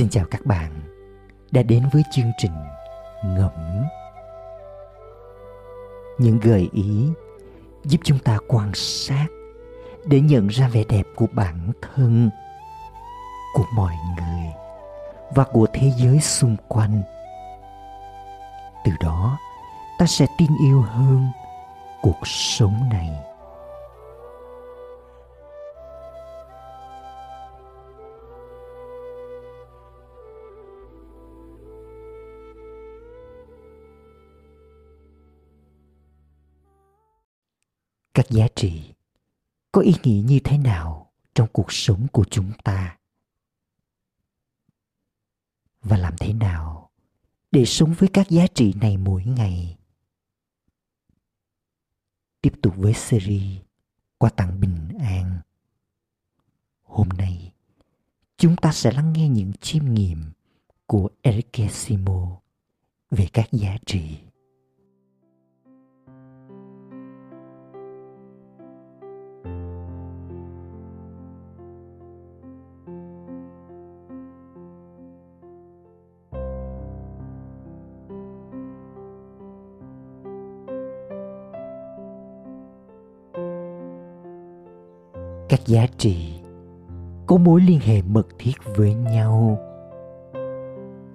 Xin chào các bạn đã đến với chương trình Ngẫm. Những gợi ý giúp chúng ta quan sát để nhận ra vẻ đẹp của bản thân, của mọi người và của thế giới xung quanh. Từ đó, ta sẽ tin yêu hơn cuộc sống này. Các giá trị. Có ý nghĩa như thế nào trong cuộc sống của chúng ta? Và làm thế nào để sống với các giá trị này mỗi ngày? Tiếp tục với series qua tặng bình an. Hôm nay, chúng ta sẽ lắng nghe những chiêm nghiệm của Eric Simo về các giá trị. Các giá trị. Có mối liên hệ mật thiết với nhau,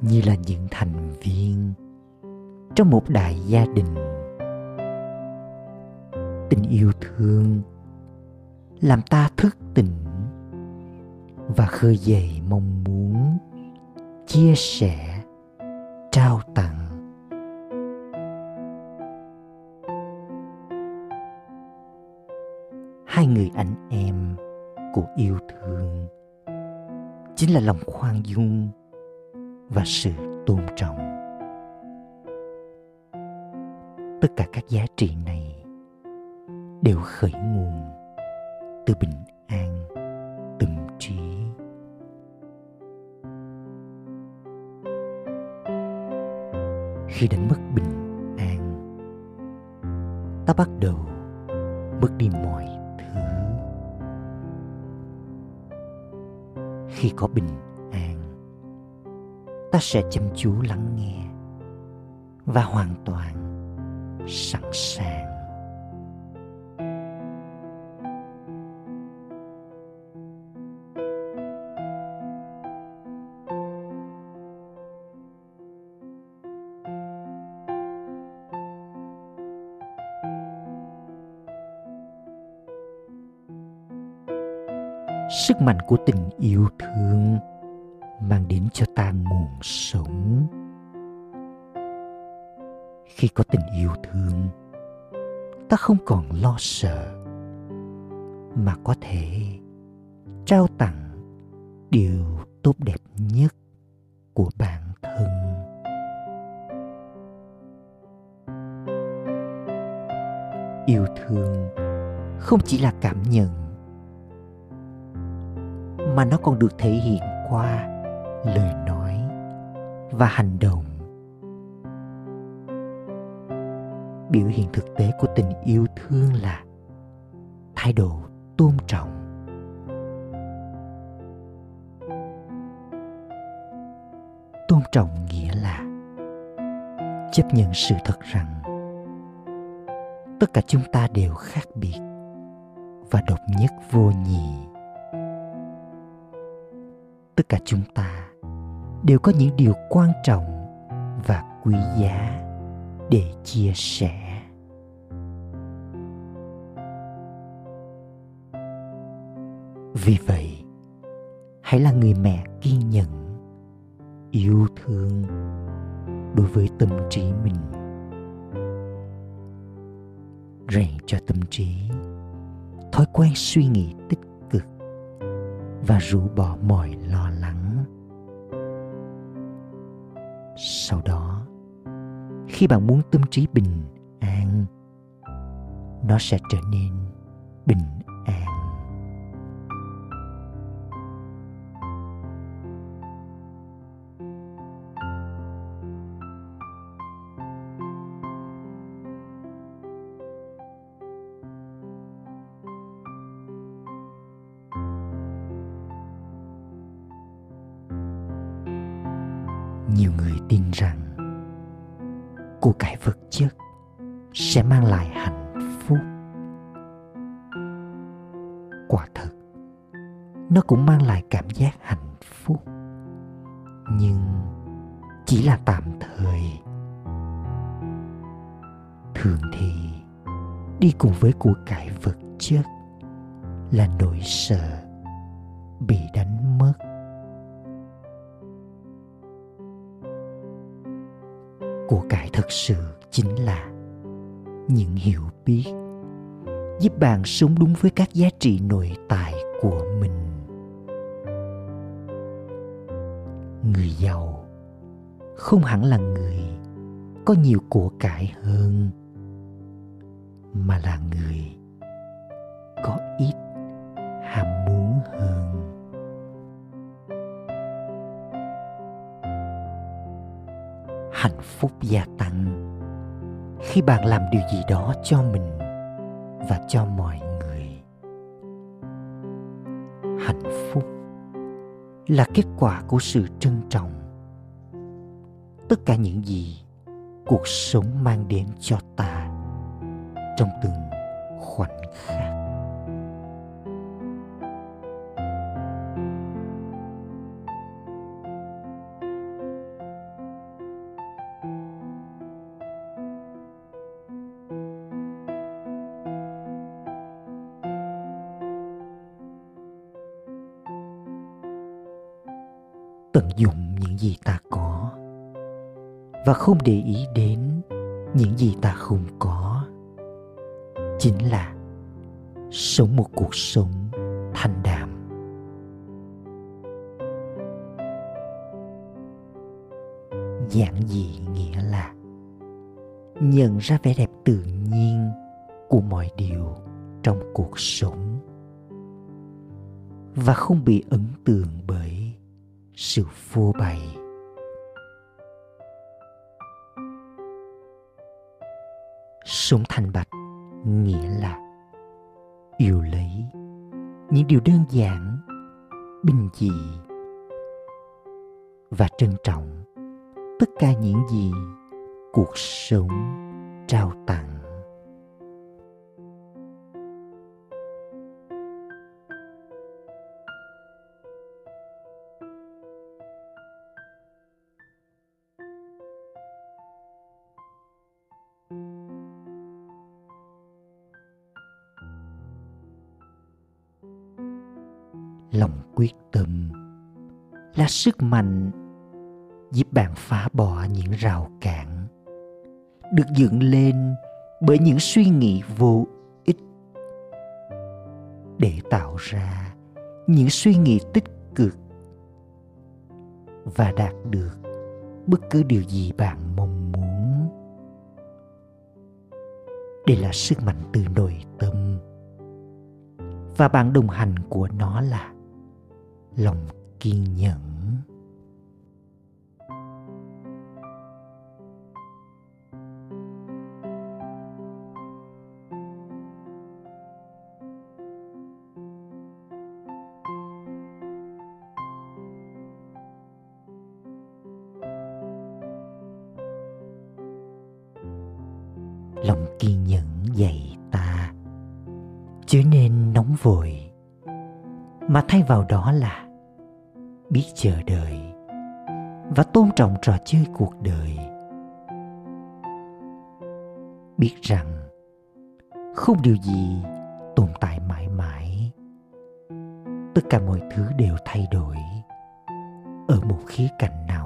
như là những thành viên trong một đại gia đình. Tình yêu thương làm ta thức tỉnh và khơi dậy mong muốn, chia sẻ, trao là lòng khoan dung và sự tôn trọng. Tất cả các giá trị này đều khởi nguồn từ bình an, tâm trí. Khi đánh mất bình an, ta bắt đầu mất đi mọi khi có bình an. Ta sẽ chăm chú lắng nghe và hoàn toàn sẵn sàng. Sức mạnh của tình yêu thương mang đến cho ta nguồn sống. Khi có tình yêu thương, ta không còn lo sợ, mà có thể trao tặng điều tốt đẹp nhất của bản thân. Yêu thương không chỉ là cảm nhận mà nó còn được thể hiện qua lời nói và hành động. Biểu hiện thực tế của tình yêu thương là thái độ tôn trọng. Tôn trọng nghĩa là chấp nhận sự thật rằng tất cả chúng ta đều khác biệt và độc nhất vô nhị tất cả chúng ta đều có những điều quan trọng và quý giá để chia sẻ. Vì vậy, hãy là người mẹ kiên nhẫn, yêu thương đối với tâm trí mình. Rèn cho tâm trí thói quen suy nghĩ tích và rũ bỏ mọi lo lắng sau đó, khi bạn muốn tâm trí bình an, nó sẽ trở nên bình an. Của cải vật chất sẽ mang lại hạnh phúc. Quả thực nó cũng mang lại cảm giác hạnh phúc. Nhưng chỉ là tạm thời. Thường thì, đi cùng với của cải vật chất là nỗi sợ bị đánh mất. Của cải thật sự chính là những hiểu biết giúp bạn sống đúng với các giá trị nội tại của mình. Người giàu không hẳn là người có nhiều của cải hơn, mà là người có ít hạnh phúc gia tăng. Khi bạn làm điều gì đó cho mình và cho mọi người. Hạnh phúc là kết quả của sự trân trọng. Tất cả những gì cuộc sống mang đến cho ta trong từng khoảnh khắc. Tận dụng những gì ta có. Và không để ý đến những gì ta không có. Chính là sống một cuộc sống thanh đạm. Giản dị nghĩa là nhận ra vẻ đẹp tự nhiên của mọi điều trong cuộc sống. Và không bị ấn tượng bởi sự phô bày. Sống thành bạch nghĩa là yêu lấy những điều đơn giản, bình dị và trân trọng tất cả những gì cuộc sống trao tặng. Lòng quyết tâm. Là sức mạnh giúp bạn phá bỏ những rào cản, được dựng lên bởi những suy nghĩ vô ích để tạo ra những suy nghĩ tích cực và đạt được bất cứ điều gì bạn mong muốn. Đây là sức mạnh từ nội tâm và bạn đồng hành của nó là lòng kiên nhẫn. Lòng kiên nhẫn dạy ta chứ nên nóng vội, mà thay vào đó là biết chờ đợi và tôn trọng trò chơi cuộc đời. Biết rằng không điều gì tồn tại mãi mãi. Tất cả mọi thứ đều thay đổi ở một khía cạnh nào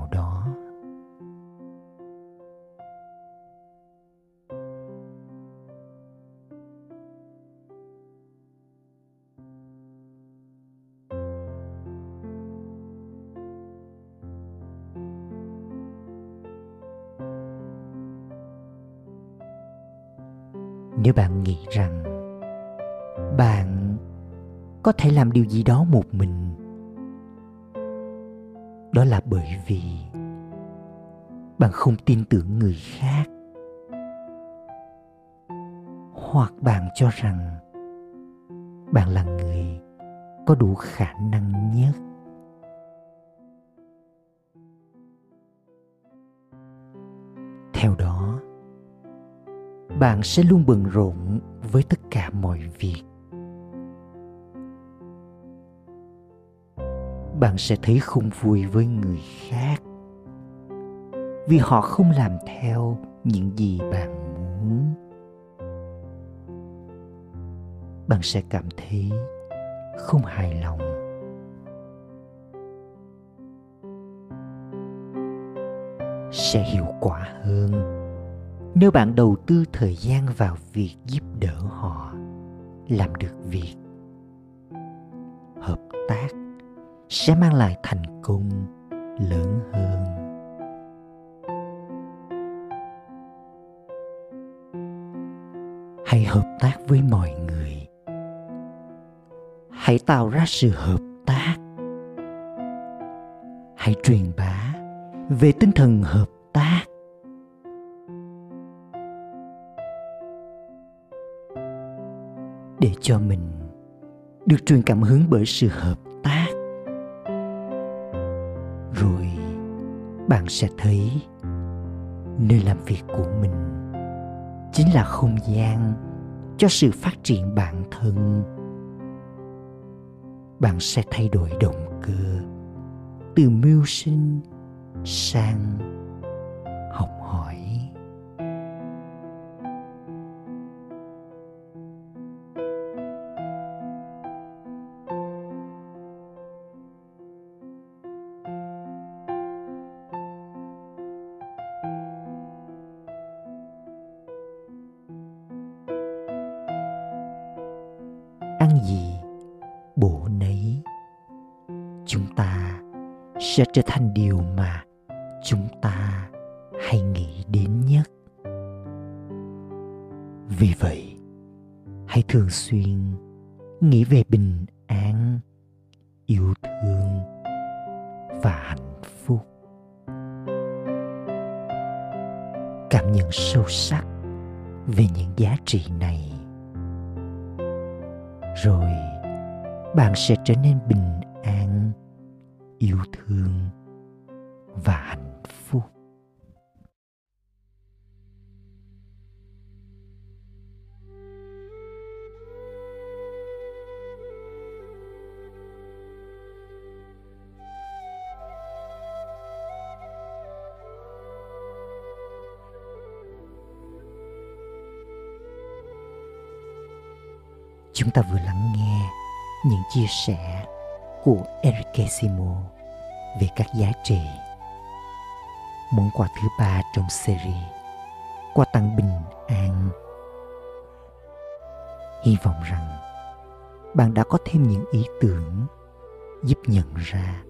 nếu bạn nghĩ rằng bạn có thể làm điều gì đó một mình. Đó là bởi vì bạn không tin tưởng người khác. Hoặc bạn cho rằng bạn là người có đủ khả năng nhất. Theo đó bạn sẽ luôn bận rộn với tất cả mọi việc. Bạn sẽ thấy không vui với người khác vì họ không làm theo những gì bạn muốn. Bạn sẽ cảm thấy không hài lòng. Sẽ hiệu quả hơn nếu bạn đầu tư thời gian vào việc giúp đỡ họ, làm được việc, hợp tác, sẽ mang lại thành công lớn hơn. Hãy hợp tác với mọi người. Hãy tạo ra sự hợp tác. Hãy truyền bá về tinh thần hợp tác. Cho mình được truyền cảm hứng bởi sự hợp tác. Rồi bạn sẽ thấy nơi làm việc của mình chính là không gian cho sự phát triển bản thân. Bạn sẽ thay đổi động cơ từ mưu sinh sang học hỏi. Sẽ trở thành điều mà chúng ta hay nghĩ đến nhất. Vì vậy, hãy thường xuyên nghĩ về bình an, yêu thương và hạnh phúc. Cảm nhận sâu sắc về những giá trị này. Rồi, bạn sẽ trở nên bình an yêu thương và hạnh phúc. Chúng ta vừa lắng nghe những chia sẻ của Enrique Simo về các giá trị. Món quà thứ ba trong series, Quà tặng bình an. Hy vọng rằng bạn đã có thêm những ý tưởng giúp nhận ra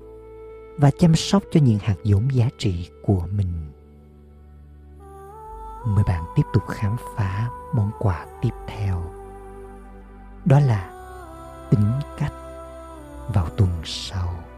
và chăm sóc cho những hạt giống giá trị của mình. Mời bạn tiếp tục khám phá món quà tiếp theo. Đó là tính cách vào tuần sau.